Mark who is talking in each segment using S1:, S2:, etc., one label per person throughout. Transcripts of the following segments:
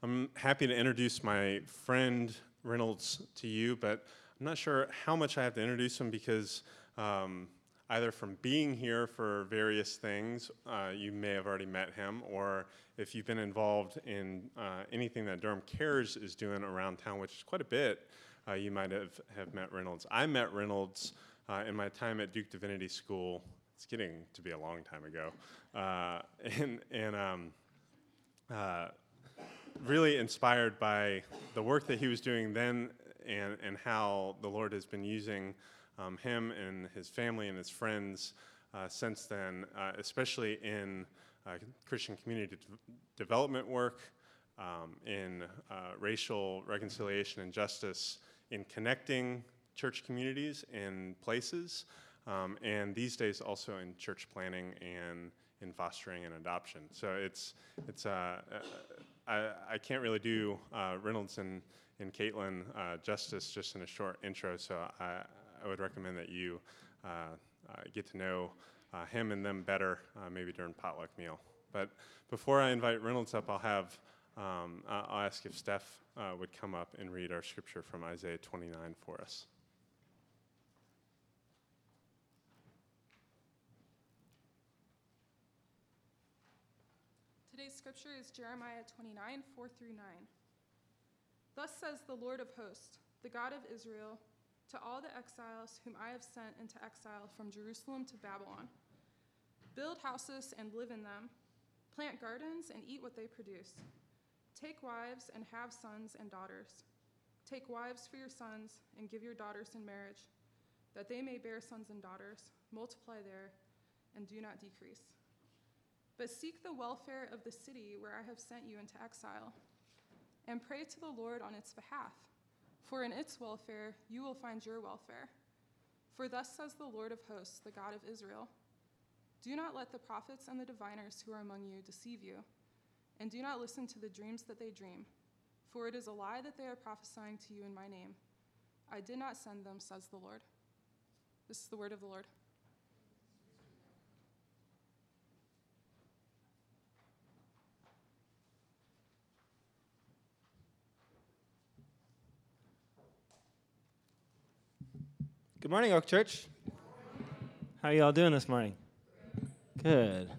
S1: I'm happy to introduce my friend Reynolds to you, but I'm not sure how much I have to introduce him because um, either from being here for various things, uh, you may have already met him, or if you've been involved in uh, anything that Durham Cares is doing around town, which is quite a bit, uh, you might have, have met Reynolds. I met Reynolds uh, in my time at Duke Divinity School. It's getting to be a long time ago. Uh, and and um, uh, really inspired by the work that he was doing then and, and how the Lord has been using um, him and his family and his friends uh, since then, uh, especially in uh, Christian community de- development work, um, in uh, racial reconciliation and justice, in connecting church communities and places, um, and these days also in church planning and in fostering and adoption. So it's it's uh, uh I, I can't really do uh, Reynolds and, and Caitlin uh, justice just in a short intro. So I, I would recommend that you uh, uh, get to know uh, him and them better, maybe during potluck meal. But before I invite Reynolds up, I'll have um, I'll ask if Steph would come up and read our scripture from Isaiah 29 for us.
S2: Today's scripture is Jeremiah 29, 4 through 9. Thus says the Lord of hosts, the God of Israel, to all the exiles whom I have sent into exile from Jerusalem to Babylon. Build houses and live in them, plant gardens and eat what they produce. Take wives and have sons and daughters. Take wives for your sons and give your daughters in marriage, that they may bear sons and daughters, multiply there, and do not decrease. But seek the welfare of the city where I have sent you into exile, and pray to the Lord on its behalf for in its welfare you will find your welfare. For thus says the Lord of hosts, the God of Israel Do not let the prophets and the diviners who are among you deceive you, and do not listen to the dreams that they dream, for it is a lie that they are prophesying to you in my name. I did not send them, says the Lord. This is the word of the Lord.
S3: Good morning, Oak Church. How are you all doing this morning? Good.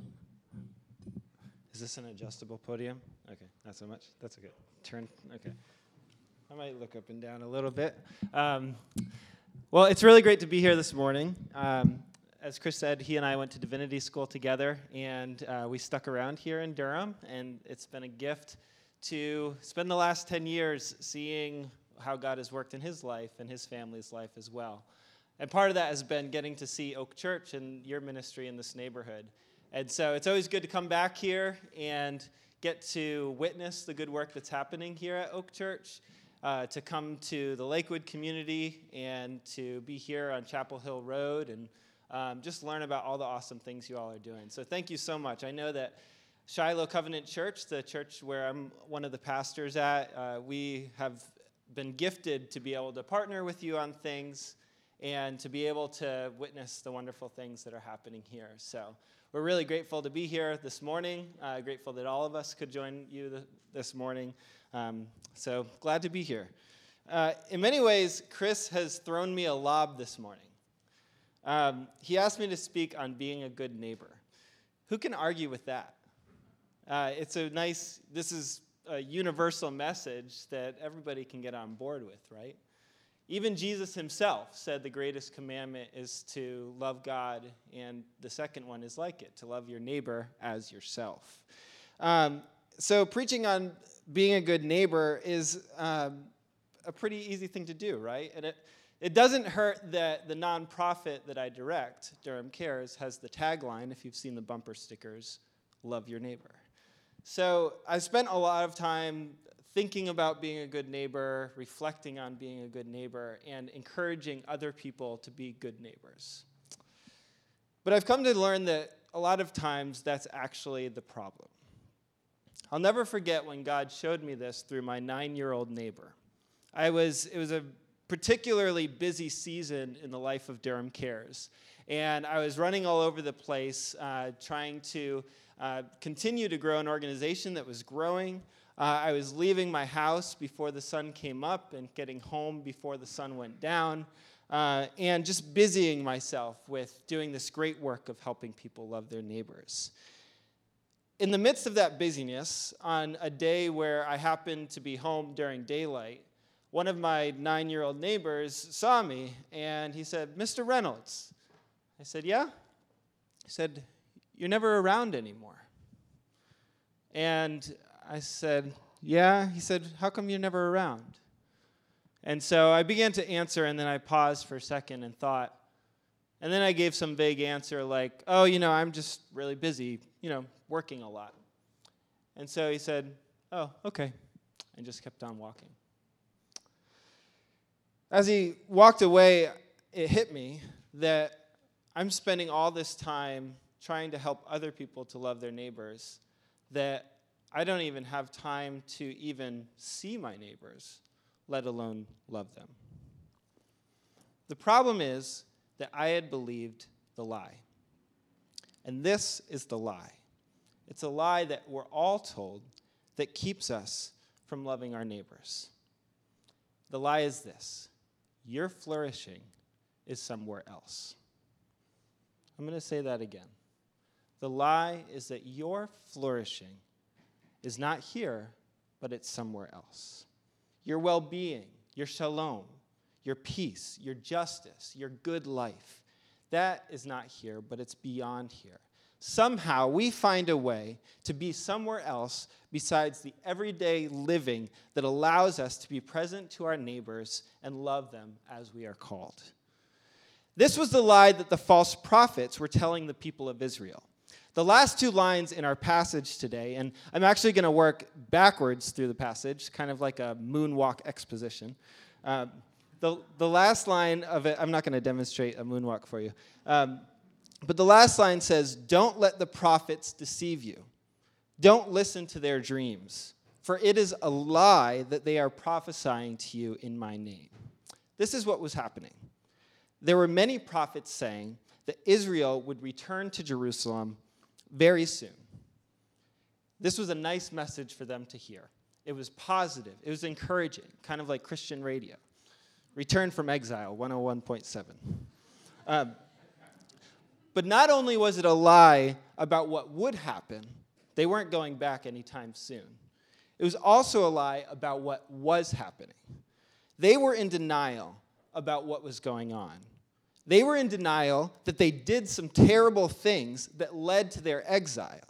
S3: Is this an adjustable podium? Okay, not so much. That's okay. Turn. Okay. I might look up and down a little bit. Um, well, it's really great to be here this morning. Um, as Chris said, he and I went to divinity school together, and uh, we stuck around here in Durham, and it's been a gift to spend the last 10 years seeing how God has worked in his life and his family's life as well. And part of that has been getting to see Oak Church and your ministry in this neighborhood. And so it's always good to come back here and get to witness the good work that's happening here at Oak Church, uh, to come to the Lakewood community and to be here on Chapel Hill Road and um, just learn about all the awesome things you all are doing. So thank you so much. I know that Shiloh Covenant Church, the church where I'm one of the pastors at, uh, we have been gifted to be able to partner with you on things and to be able to witness the wonderful things that are happening here. So we're really grateful to be here this morning. Uh, grateful that all of us could join you th- this morning. Um, so glad to be here. Uh, in many ways, Chris has thrown me a lob this morning. Um, he asked me to speak on being a good neighbor. Who can argue with that? Uh, it's a nice, this is a universal message that everybody can get on board with, right? Even Jesus himself said the greatest commandment is to love God, and the second one is like it to love your neighbor as yourself. Um, so, preaching on being a good neighbor is um, a pretty easy thing to do, right? And it, it doesn't hurt that the nonprofit that I direct, Durham Cares, has the tagline, if you've seen the bumper stickers, love your neighbor. So I spent a lot of time thinking about being a good neighbor, reflecting on being a good neighbor, and encouraging other people to be good neighbors. But I've come to learn that a lot of times that's actually the problem. I'll never forget when God showed me this through my nine year old neighbor. I was, it was a particularly busy season in the life of Durham Cares. And I was running all over the place, uh, trying to uh, continue to grow an organization that was growing, Uh, I was leaving my house before the sun came up and getting home before the sun went down, uh, and just busying myself with doing this great work of helping people love their neighbors. In the midst of that busyness, on a day where I happened to be home during daylight, one of my nine year old neighbors saw me and he said, Mr. Reynolds. I said, Yeah? He said, You're never around anymore. And I said, Yeah. He said, How come you're never around? And so I began to answer, and then I paused for a second and thought. And then I gave some vague answer like, Oh, you know, I'm just really busy, you know, working a lot. And so he said, Oh, okay. And just kept on walking. As he walked away, it hit me that I'm spending all this time trying to help other people to love their neighbors that I don't even have time to even see my neighbors, let alone love them. The problem is that I had believed the lie. And this is the lie. It's a lie that we're all told that keeps us from loving our neighbors. The lie is this your flourishing is somewhere else. I'm going to say that again. The lie is that your flourishing is not here, but it's somewhere else. Your well being, your shalom, your peace, your justice, your good life, that is not here, but it's beyond here somehow we find a way to be somewhere else besides the everyday living that allows us to be present to our neighbors and love them as we are called. This was the lie that the false prophets were telling the people of Israel. The last two lines in our passage today, and I'm actually going to work backwards through the passage, kind of like a moonwalk exposition. Uh, the, the last line of it, I'm not going to demonstrate a moonwalk for you. Um, but the last line says, Don't let the prophets deceive you. Don't listen to their dreams, for it is a lie that they are prophesying to you in my name. This is what was happening. There were many prophets saying that Israel would return to Jerusalem very soon. This was a nice message for them to hear. It was positive, it was encouraging, kind of like Christian radio. Return from exile, 101.7. Um, but not only was it a lie about what would happen, they weren't going back anytime soon. It was also a lie about what was happening. They were in denial about what was going on. They were in denial that they did some terrible things that led to their exile.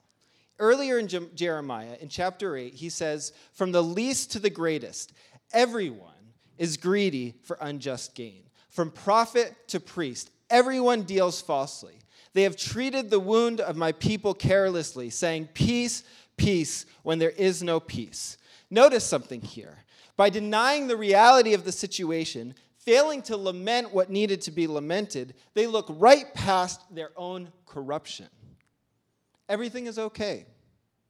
S3: Earlier in Jeremiah, in chapter 8, he says, From the least to the greatest, everyone is greedy for unjust gain. From prophet to priest, everyone deals falsely. They have treated the wound of my people carelessly, saying, Peace, peace, when there is no peace. Notice something here. By denying the reality of the situation, failing to lament what needed to be lamented, they look right past their own corruption. Everything is okay.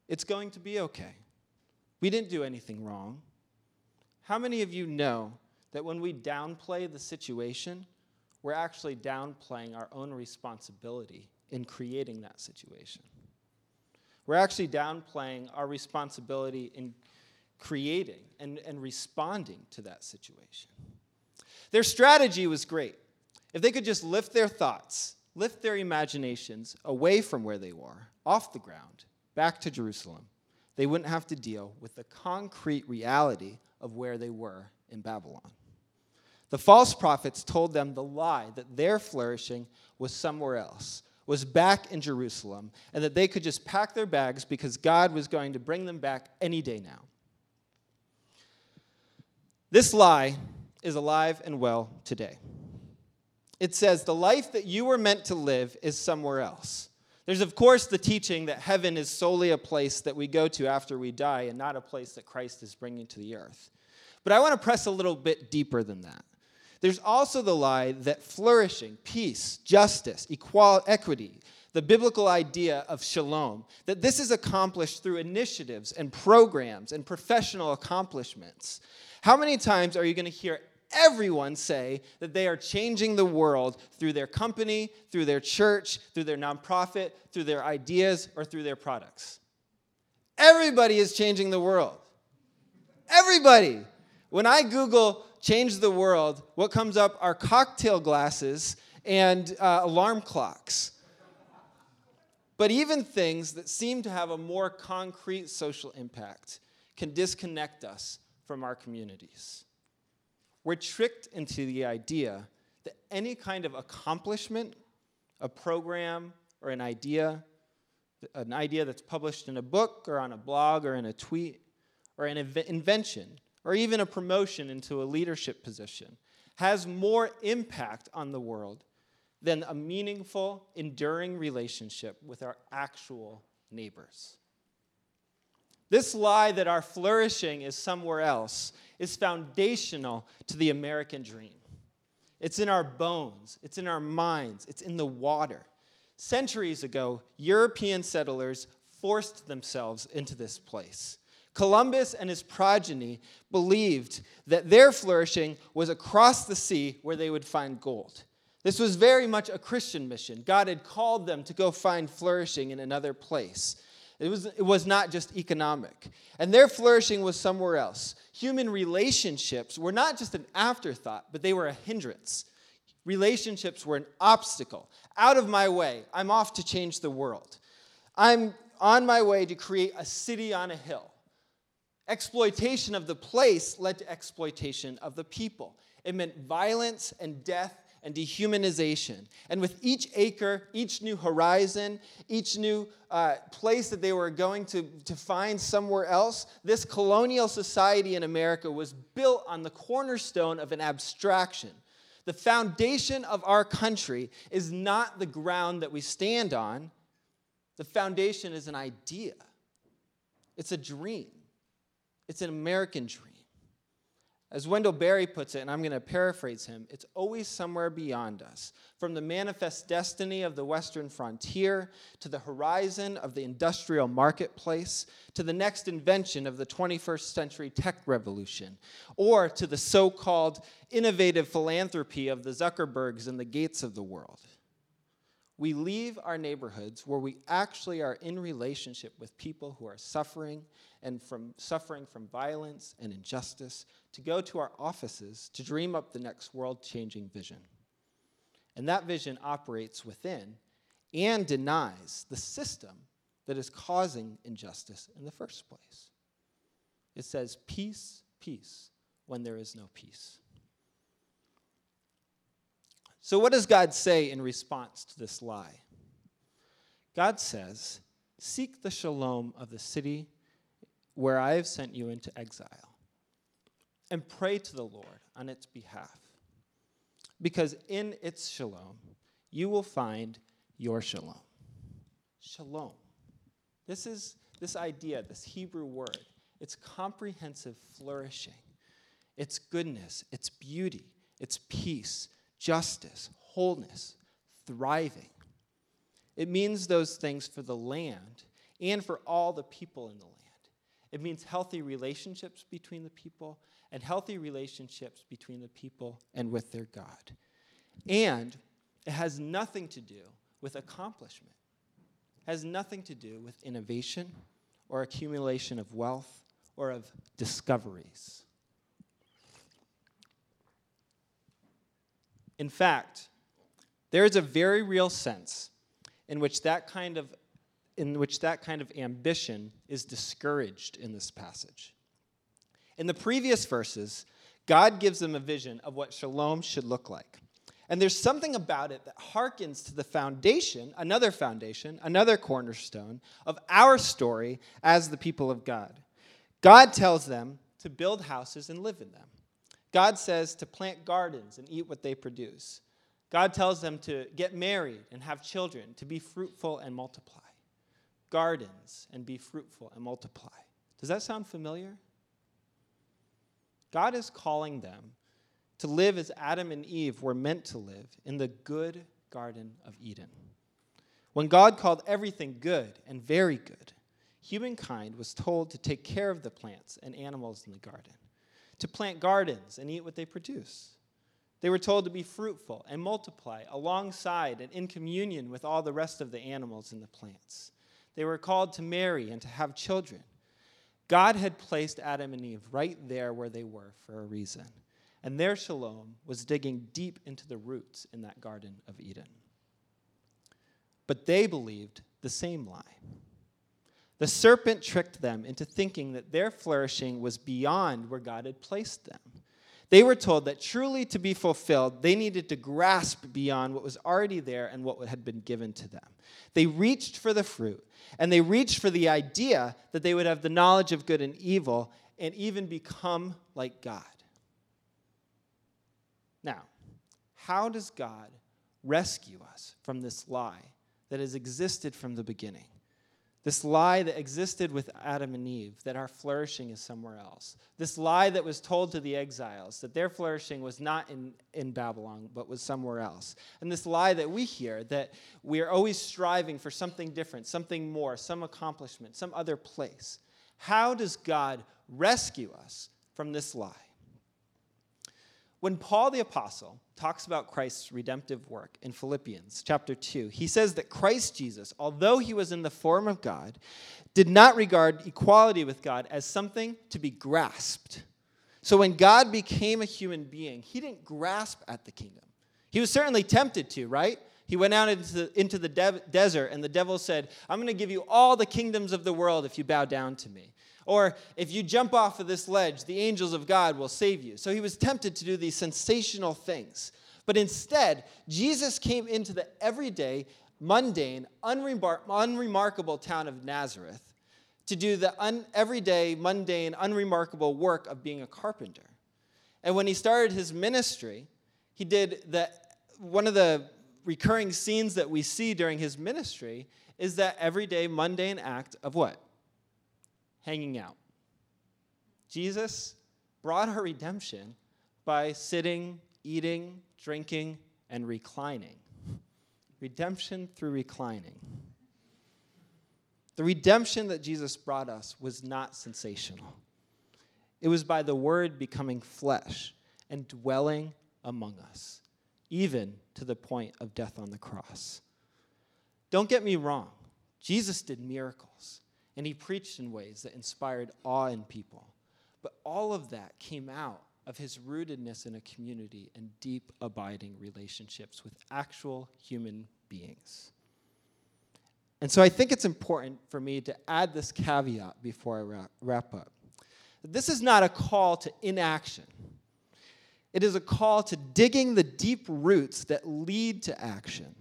S3: It's going to be okay. We didn't do anything wrong. How many of you know that when we downplay the situation, we're actually downplaying our own responsibility in creating that situation. We're actually downplaying our responsibility in creating and, and responding to that situation. Their strategy was great. If they could just lift their thoughts, lift their imaginations away from where they were, off the ground, back to Jerusalem, they wouldn't have to deal with the concrete reality of where they were in Babylon. The false prophets told them the lie that their flourishing was somewhere else, was back in Jerusalem, and that they could just pack their bags because God was going to bring them back any day now. This lie is alive and well today. It says the life that you were meant to live is somewhere else. There's, of course, the teaching that heaven is solely a place that we go to after we die and not a place that Christ is bringing to the earth. But I want to press a little bit deeper than that. There's also the lie that flourishing, peace, justice, equality, equity, the biblical idea of shalom, that this is accomplished through initiatives and programs and professional accomplishments. How many times are you going to hear everyone say that they are changing the world through their company, through their church, through their nonprofit, through their ideas, or through their products? Everybody is changing the world. Everybody. When I Google change the world, what comes up are cocktail glasses and uh, alarm clocks. But even things that seem to have a more concrete social impact can disconnect us from our communities. We're tricked into the idea that any kind of accomplishment, a program, or an idea, an idea that's published in a book or on a blog or in a tweet, or an inv- invention, or even a promotion into a leadership position, has more impact on the world than a meaningful, enduring relationship with our actual neighbors. This lie that our flourishing is somewhere else is foundational to the American dream. It's in our bones, it's in our minds, it's in the water. Centuries ago, European settlers forced themselves into this place. Columbus and his progeny believed that their flourishing was across the sea where they would find gold. This was very much a Christian mission. God had called them to go find flourishing in another place. It was, it was not just economic. And their flourishing was somewhere else. Human relationships were not just an afterthought, but they were a hindrance. Relationships were an obstacle. Out of my way, I'm off to change the world. I'm on my way to create a city on a hill. Exploitation of the place led to exploitation of the people. It meant violence and death and dehumanization. And with each acre, each new horizon, each new uh, place that they were going to, to find somewhere else, this colonial society in America was built on the cornerstone of an abstraction. The foundation of our country is not the ground that we stand on, the foundation is an idea, it's a dream, it's an American dream. As Wendell Berry puts it, and I'm going to paraphrase him, it's always somewhere beyond us. From the manifest destiny of the Western frontier to the horizon of the industrial marketplace to the next invention of the 21st century tech revolution, or to the so called innovative philanthropy of the Zuckerbergs and the Gates of the world. We leave our neighborhoods where we actually are in relationship with people who are suffering and from suffering from violence and injustice to go to our offices to dream up the next world changing vision. And that vision operates within and denies the system that is causing injustice in the first place. It says, peace, peace, when there is no peace. So, what does God say in response to this lie? God says, Seek the shalom of the city where I have sent you into exile, and pray to the Lord on its behalf. Because in its shalom, you will find your shalom. Shalom. This is this idea, this Hebrew word. It's comprehensive flourishing, it's goodness, it's beauty, it's peace, justice, wholeness, thriving. It means those things for the land and for all the people in the land. It means healthy relationships between the people and healthy relationships between the people and with their God. And it has nothing to do with accomplishment. It has nothing to do with innovation or accumulation of wealth or of discoveries. In fact, there is a very real sense in which that kind of in which that kind of ambition is discouraged in this passage. In the previous verses, God gives them a vision of what shalom should look like. And there's something about it that harkens to the foundation, another foundation, another cornerstone of our story as the people of God. God tells them to build houses and live in them. God says to plant gardens and eat what they produce. God tells them to get married and have children, to be fruitful and multiply gardens and be fruitful and multiply. Does that sound familiar? God is calling them to live as Adam and Eve were meant to live in the good Garden of Eden. When God called everything good and very good, humankind was told to take care of the plants and animals in the garden, to plant gardens and eat what they produce. They were told to be fruitful and multiply alongside and in communion with all the rest of the animals and the plants. They were called to marry and to have children. God had placed Adam and Eve right there where they were for a reason. And their shalom was digging deep into the roots in that Garden of Eden. But they believed the same lie. The serpent tricked them into thinking that their flourishing was beyond where God had placed them. They were told that truly to be fulfilled, they needed to grasp beyond what was already there and what had been given to them. They reached for the fruit, and they reached for the idea that they would have the knowledge of good and evil and even become like God. Now, how does God rescue us from this lie that has existed from the beginning? This lie that existed with Adam and Eve, that our flourishing is somewhere else. This lie that was told to the exiles, that their flourishing was not in, in Babylon, but was somewhere else. And this lie that we hear, that we are always striving for something different, something more, some accomplishment, some other place. How does God rescue us from this lie? When Paul the Apostle talks about Christ's redemptive work in Philippians chapter 2, he says that Christ Jesus, although he was in the form of God, did not regard equality with God as something to be grasped. So when God became a human being, he didn't grasp at the kingdom. He was certainly tempted to, right? He went out into the, into the de- desert, and the devil said, I'm going to give you all the kingdoms of the world if you bow down to me. Or if you jump off of this ledge, the angels of God will save you. So he was tempted to do these sensational things. But instead, Jesus came into the everyday, mundane, unremar- unremarkable town of Nazareth to do the un- everyday, mundane, unremarkable work of being a carpenter. And when he started his ministry, he did the, one of the recurring scenes that we see during his ministry is that everyday, mundane act of what? Hanging out. Jesus brought our redemption by sitting, eating, drinking, and reclining. Redemption through reclining. The redemption that Jesus brought us was not sensational. It was by the Word becoming flesh and dwelling among us, even to the point of death on the cross. Don't get me wrong, Jesus did miracles and he preached in ways that inspired awe in people. But all of that came out of his rootedness in a community and deep, abiding relationships with actual human beings. And so I think it's important for me to add this caveat before I wrap, up. This is not a call to inaction. It is a call to digging the deep roots that lead to action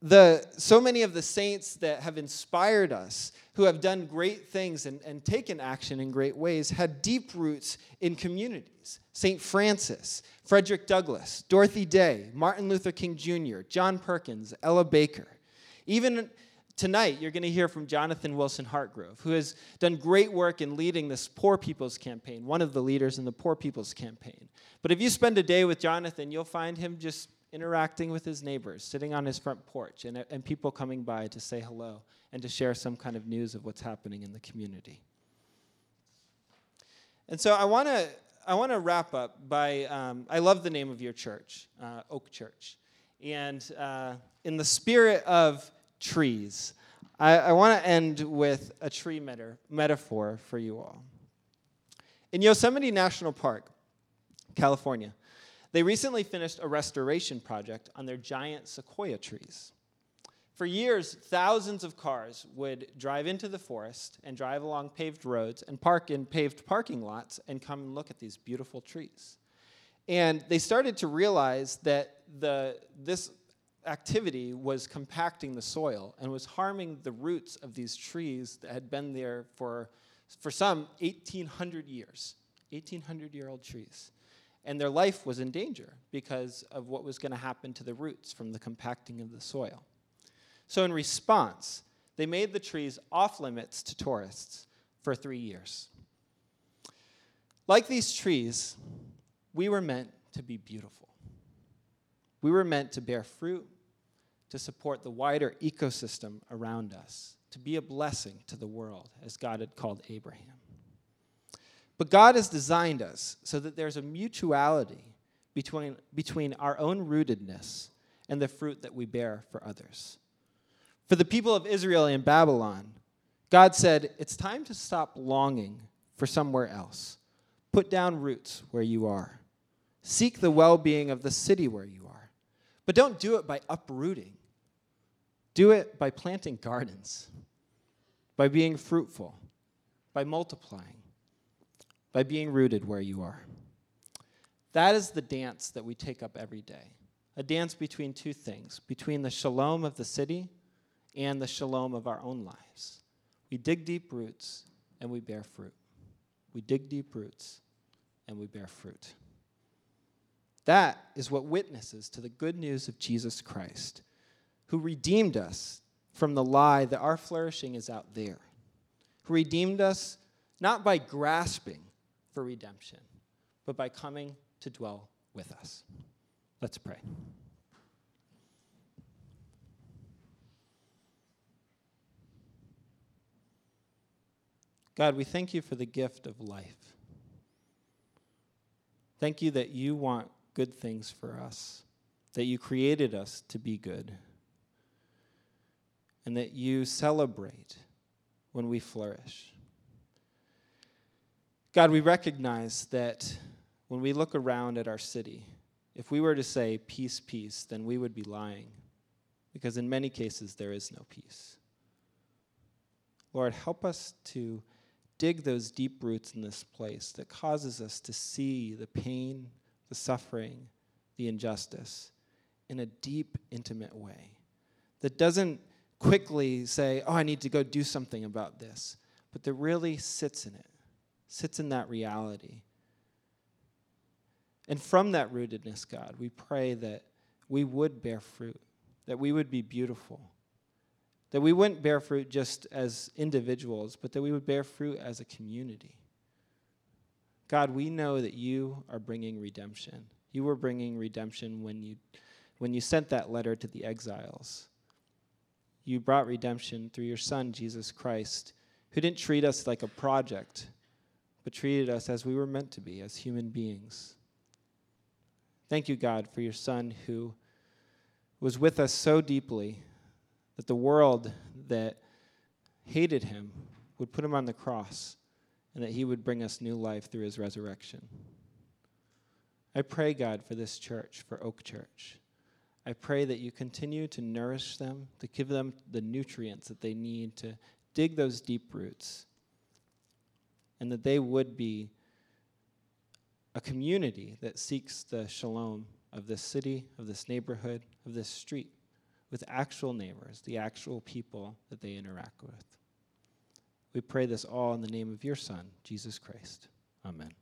S3: the, so many of the saints that have inspired us, who have done great things and, and taken action in great ways, had deep roots in communities. St. Francis, Frederick Douglass, Dorothy Day, Martin Luther King Jr., John Perkins, Ella Baker. Even tonight, you're going to hear from Jonathan Wilson Hartgrove, who has done great work in leading this Poor People's Campaign, one of the leaders in the Poor People's Campaign. But if you spend a day with Jonathan, you'll find him just interacting with his neighbors, sitting on his front porch, and, and people coming by to say hello and to share some kind of news of what's happening in the community. And so I want to I want to wrap up by um, I love the name of your church, uh, Oak Church, and uh, in the spirit of trees, I, I want to end with a tree meta- metaphor for you all. In Yosemite National Park, California, they recently finished a restoration project on their giant sequoia trees. For years, thousands of cars would drive into the forest and drive along paved roads and park in paved parking lots and come and look at these beautiful trees. And they started to realize that the, this activity was compacting the soil and was harming the roots of these trees that had been there for, for some 1,800 years. 1,800 year old trees and their life was in danger because of what was going to happen to the roots from the compacting of the soil. So, in response, they made the trees off limits to tourists for three years. Like these trees, we were meant to be beautiful. We were meant to bear fruit, to support the wider ecosystem around us, to be a blessing to the world, as God had called Abraham. But God has designed us so that there's a mutuality between, between our own rootedness and the fruit that we bear for others. For the people of Israel in Babylon, God said, It's time to stop longing for somewhere else. Put down roots where you are. Seek the well being of the city where you are. But don't do it by uprooting, do it by planting gardens, by being fruitful, by multiplying, by being rooted where you are. That is the dance that we take up every day a dance between two things between the shalom of the city and the shalom of our own lives. We dig deep roots and we bear fruit. We dig deep roots and we bear fruit. That is what witnesses to the good news of Jesus Christ, who redeemed us from the lie that our flourishing is out there, who redeemed us not by grasping for redemption, but by coming to dwell with us. Let's pray. God, we thank you for the gift of life. Thank you that you want good things for us, that you created us to be good, and that you celebrate when we flourish. God, we recognize that when we look around at our city, if we were to say peace, peace, then we would be lying, because in many cases there is no peace. Lord, help us to dig those deep roots in this place that causes us to see the pain, the suffering, the injustice in a deep, intimate way. That doesn't quickly say, oh, I need to go do something about this, but that really sits in it, sits in that reality. And from that rootedness, God, we pray that we would bear fruit, that we would be beautiful that we wouldn't bear fruit just as individuals, but that we would bear fruit as a community. God, we know that you are bringing redemption. You were bringing redemption when you, when you sent that letter to the exiles. You brought redemption through your Son, Jesus Christ, who didn't treat us like a project, but treated us as we were meant to be, as human beings. Thank you, God, for your Son who was with us so deeply that the world that hated him would put him on the cross and that he would bring us new life through his resurrection. I pray, God, for this church, for Oak Church. I pray that you continue to nourish them, to give them the nutrients that they need to dig those deep roots, and that they would be a community that seeks the shalom of this city, of this neighborhood, of this street with actual neighbors, the actual people that they interact with. We pray this all in the name of your Son, Jesus Christ. Amen.